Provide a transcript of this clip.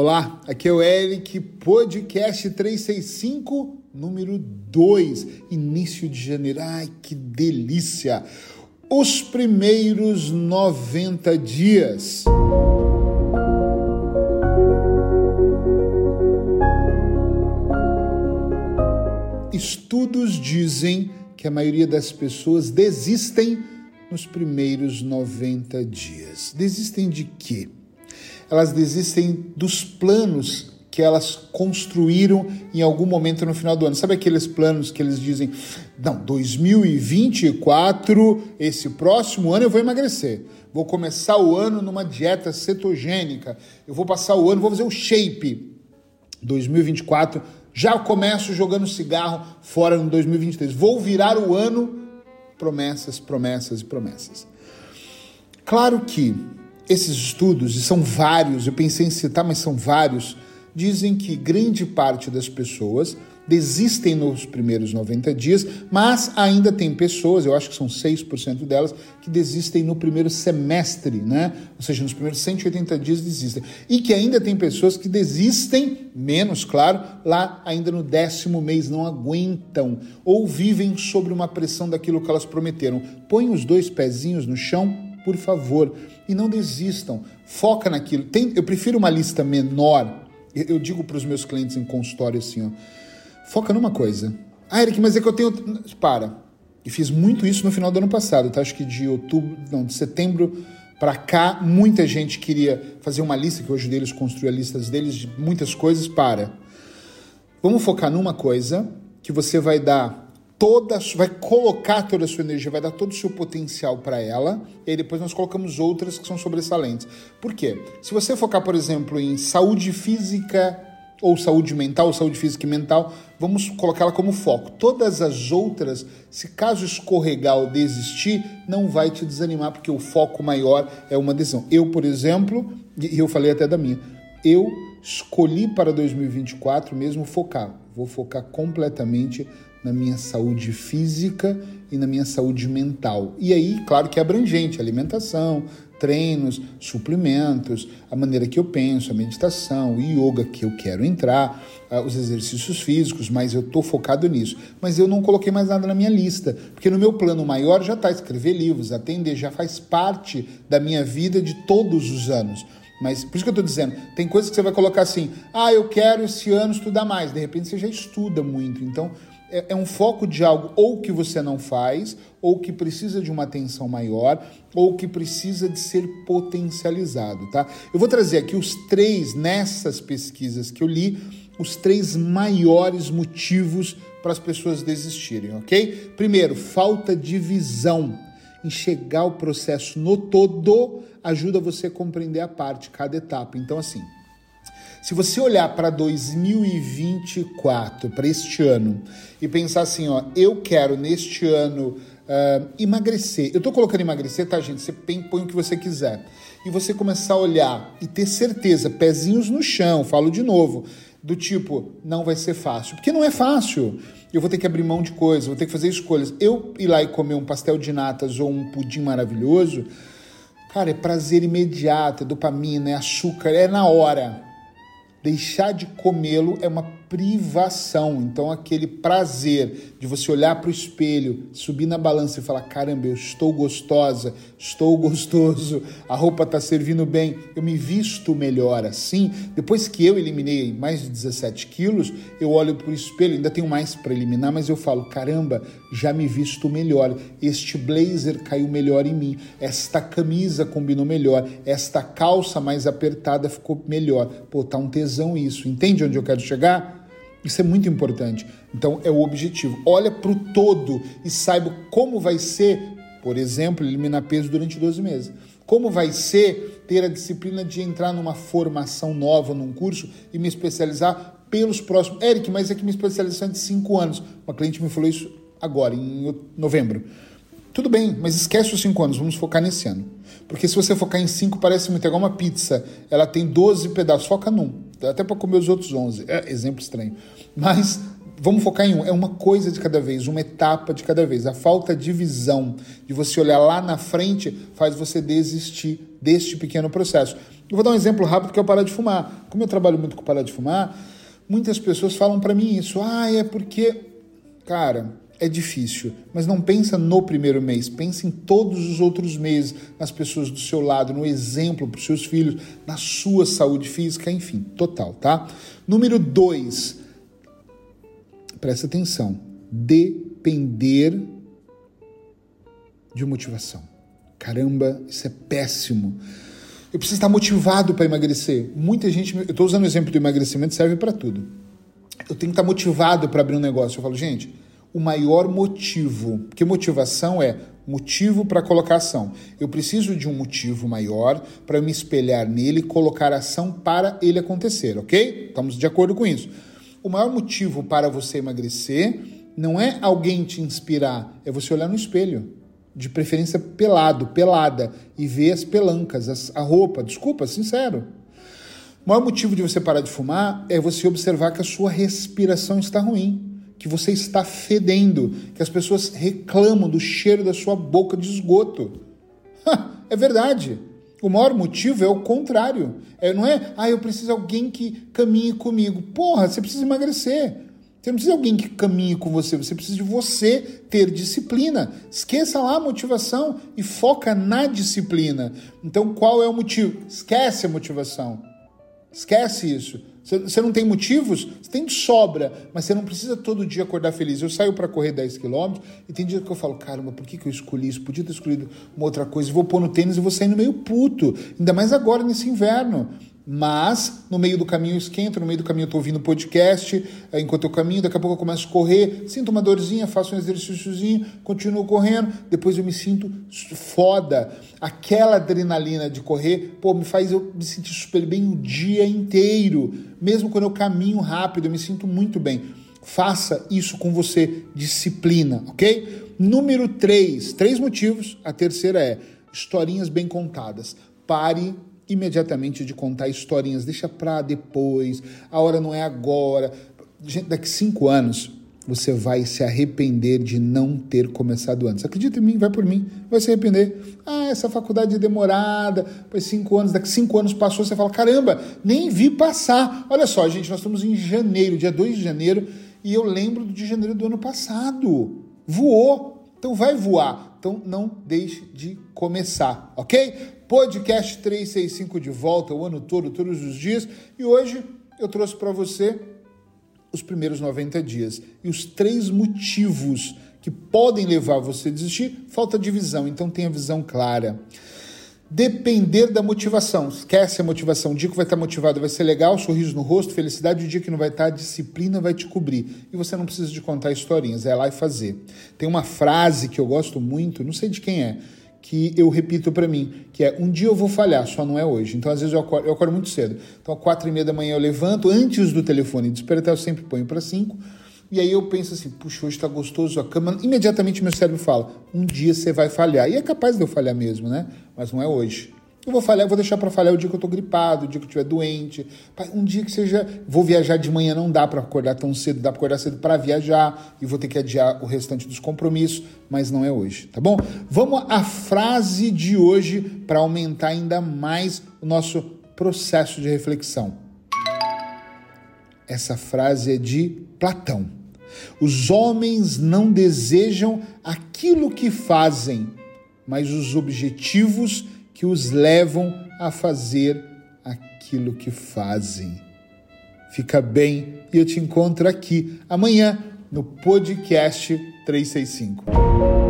Olá, aqui é o Eric, podcast 365, número 2, início de janeiro. Ai, que delícia! Os primeiros 90 dias. Estudos dizem que a maioria das pessoas desistem nos primeiros 90 dias. Desistem de quê? Elas desistem dos planos que elas construíram em algum momento no final do ano. Sabe aqueles planos que eles dizem: não, 2024, esse próximo ano eu vou emagrecer. Vou começar o ano numa dieta cetogênica. Eu vou passar o ano, vou fazer o shape. 2024, já começo jogando cigarro fora no 2023. Vou virar o ano promessas, promessas e promessas. Claro que esses estudos, e são vários, eu pensei em citar, mas são vários, dizem que grande parte das pessoas desistem nos primeiros 90 dias, mas ainda tem pessoas, eu acho que são 6% delas, que desistem no primeiro semestre, né? Ou seja, nos primeiros 180 dias desistem. E que ainda tem pessoas que desistem, menos claro, lá ainda no décimo mês, não aguentam ou vivem sob uma pressão daquilo que elas prometeram. Põe os dois pezinhos no chão por favor. E não desistam. Foca naquilo. Tem, eu prefiro uma lista menor. Eu, digo para os meus clientes em consultório assim, ó, foca numa coisa. Ah, Eric, mas é que eu tenho. Para. E fiz muito isso no final do ano passado, tá? Acho que de outubro, não, de setembro para cá, muita gente queria fazer uma lista, que eu ajudei eles a construir listas deles de muitas coisas. Para. Vamos focar numa coisa que você vai dar toda, vai colocar toda a sua energia, vai dar todo o seu potencial para ela, e aí depois nós colocamos outras que são sobressalentes. Por quê? Se você focar, por exemplo, em saúde física ou saúde mental, ou saúde física e mental, vamos colocá-la como foco. Todas as outras, se caso escorregar ou desistir, não vai te desanimar, porque o foco maior é uma decisão. Eu, por exemplo, e eu falei até da minha, eu escolhi para 2024 mesmo focar. Vou focar completamente na minha saúde física e na minha saúde mental. E aí, claro que é abrangente, alimentação, treinos, suplementos, a maneira que eu penso, a meditação, o yoga que eu quero entrar, os exercícios físicos, mas eu estou focado nisso. Mas eu não coloquei mais nada na minha lista, porque no meu plano maior já está escrever livros, atender, já faz parte da minha vida de todos os anos. Mas por isso que eu estou dizendo, tem coisas que você vai colocar assim, ah, eu quero esse ano estudar mais. De repente você já estuda muito. Então, é, é um foco de algo ou que você não faz, ou que precisa de uma atenção maior, ou que precisa de ser potencializado, tá? Eu vou trazer aqui os três, nessas pesquisas que eu li, os três maiores motivos para as pessoas desistirem, ok? Primeiro, falta de visão. Enxergar o processo no todo ajuda você a compreender a parte, cada etapa. Então, assim, se você olhar para 2024, para este ano, e pensar assim, ó, eu quero neste ano uh, emagrecer. Eu estou colocando emagrecer, tá, gente? Você põe o que você quiser. E você começar a olhar e ter certeza, pezinhos no chão, falo de novo, do tipo, não vai ser fácil. Porque não é fácil. Eu vou ter que abrir mão de coisas, vou ter que fazer escolhas. Eu ir lá e comer um pastel de natas ou um pudim maravilhoso, cara, é prazer imediato, é dopamina, é açúcar, é na hora. Deixar de comê-lo é uma privação. Então, aquele prazer de você olhar para o espelho, subir na balança e falar: caramba, eu estou gostosa, estou gostoso, a roupa está servindo bem, eu me visto melhor assim. Depois que eu eliminei mais de 17 quilos, eu olho para o espelho, ainda tenho mais para eliminar, mas eu falo: caramba, já me visto melhor. Este blazer caiu melhor em mim, esta camisa combinou melhor, esta calça mais apertada ficou melhor. Pô, tá um tesão isso. Entende onde eu quero chegar? Isso é muito importante. Então, é o objetivo. Olha para o todo e saiba como vai ser, por exemplo, eliminar peso durante 12 meses. Como vai ser ter a disciplina de entrar numa formação nova, num curso e me especializar pelos próximos. Eric, mas é que minha especialização é de 5 anos. Uma cliente me falou isso agora, em novembro. Tudo bem, mas esquece os 5 anos, vamos focar nesse ano. Porque se você focar em 5, parece muito igual uma pizza. Ela tem 12 pedaços, foca num até para comer os outros 11. É exemplo estranho. Mas vamos focar em um, é uma coisa de cada vez, uma etapa de cada vez. A falta de visão, de você olhar lá na frente, faz você desistir deste pequeno processo. Eu vou dar um exemplo rápido que é o parar de fumar. Como eu trabalho muito com parar de fumar, muitas pessoas falam para mim isso. Ah, é porque, cara, é difícil, mas não pensa no primeiro mês, pensa em todos os outros meses, nas pessoas do seu lado, no exemplo para os seus filhos, na sua saúde física, enfim, total, tá? Número dois, presta atenção, depender de motivação. Caramba, isso é péssimo. Eu preciso estar motivado para emagrecer. Muita gente, eu estou usando o exemplo do emagrecimento, serve para tudo. Eu tenho que estar motivado para abrir um negócio. Eu falo, gente, o maior motivo, porque motivação é motivo para colocar ação. Eu preciso de um motivo maior para me espelhar nele e colocar ação para ele acontecer, ok? Estamos de acordo com isso. O maior motivo para você emagrecer não é alguém te inspirar, é você olhar no espelho. De preferência pelado, pelada, e ver as pelancas, as, a roupa. Desculpa, sincero. O maior motivo de você parar de fumar é você observar que a sua respiração está ruim, que você está fedendo, que as pessoas reclamam do cheiro da sua boca de esgoto. é verdade. O maior motivo é o contrário. É, não é, ah, eu preciso de alguém que caminhe comigo. Porra, você precisa emagrecer. Você não precisa de alguém que caminhe com você, você precisa de você ter disciplina. Esqueça lá a motivação e foca na disciplina. Então, qual é o motivo? Esquece a motivação. Esquece isso. Você não tem motivos? Você tem de sobra, mas você não precisa todo dia acordar feliz. Eu saio para correr 10 km e tem dia que eu falo, caramba, por que, que eu escolhi isso? Podia ter escolhido uma outra coisa. vou pôr no tênis e vou sair no meio puto. Ainda mais agora nesse inverno mas no meio do caminho eu esquento, no meio do caminho eu estou ouvindo podcast, eh, enquanto eu caminho, daqui a pouco eu começo a correr, sinto uma dorzinha, faço um exercíciozinho, continuo correndo, depois eu me sinto foda. Aquela adrenalina de correr, pô, me faz eu me sentir super bem o dia inteiro. Mesmo quando eu caminho rápido, eu me sinto muito bem. Faça isso com você, disciplina, ok? Número 3, três motivos. A terceira é historinhas bem contadas. Pare imediatamente de contar historinhas, deixa para depois, a hora não é agora. Gente, daqui cinco anos você vai se arrepender de não ter começado antes. Acredita em mim, vai por mim, vai se arrepender. Ah, essa faculdade é demorada, foi cinco anos, daqui cinco anos passou, você fala, caramba, nem vi passar. Olha só, gente, nós estamos em janeiro, dia 2 de janeiro, e eu lembro de janeiro do ano passado. Voou, então vai voar. Então não deixe de começar, ok? Podcast 365 de volta o ano todo, todos os dias. E hoje eu trouxe para você os primeiros 90 dias e os três motivos que podem levar você a desistir. Falta de visão, então tenha visão clara. Depender da motivação. Esquece a motivação. O dia que vai estar motivado vai ser legal, sorriso no rosto, felicidade. O dia que não vai estar, a disciplina vai te cobrir. E você não precisa de contar historinhas, é lá e fazer. Tem uma frase que eu gosto muito, não sei de quem é, que eu repito para mim, que é um dia eu vou falhar, só não é hoje. Então, às vezes, eu acordo, eu acordo muito cedo. Então, às quatro e meia da manhã eu levanto, antes do telefone despertar, eu sempre ponho para cinco. E aí eu penso assim, puxa, hoje está gostoso a cama. Imediatamente meu cérebro fala, um dia você vai falhar. E é capaz de eu falhar mesmo, né? Mas não é hoje. Eu vou falhar, vou deixar para falhar o dia que eu tô gripado, o dia que eu estiver doente. Um dia que seja. Vou viajar de manhã, não dá para acordar tão cedo, dá para acordar cedo para viajar e vou ter que adiar o restante dos compromissos, mas não é hoje, tá bom? Vamos à frase de hoje para aumentar ainda mais o nosso processo de reflexão. Essa frase é de Platão. Os homens não desejam aquilo que fazem, mas os objetivos que os levam a fazer aquilo que fazem. Fica bem e eu te encontro aqui amanhã no podcast 365.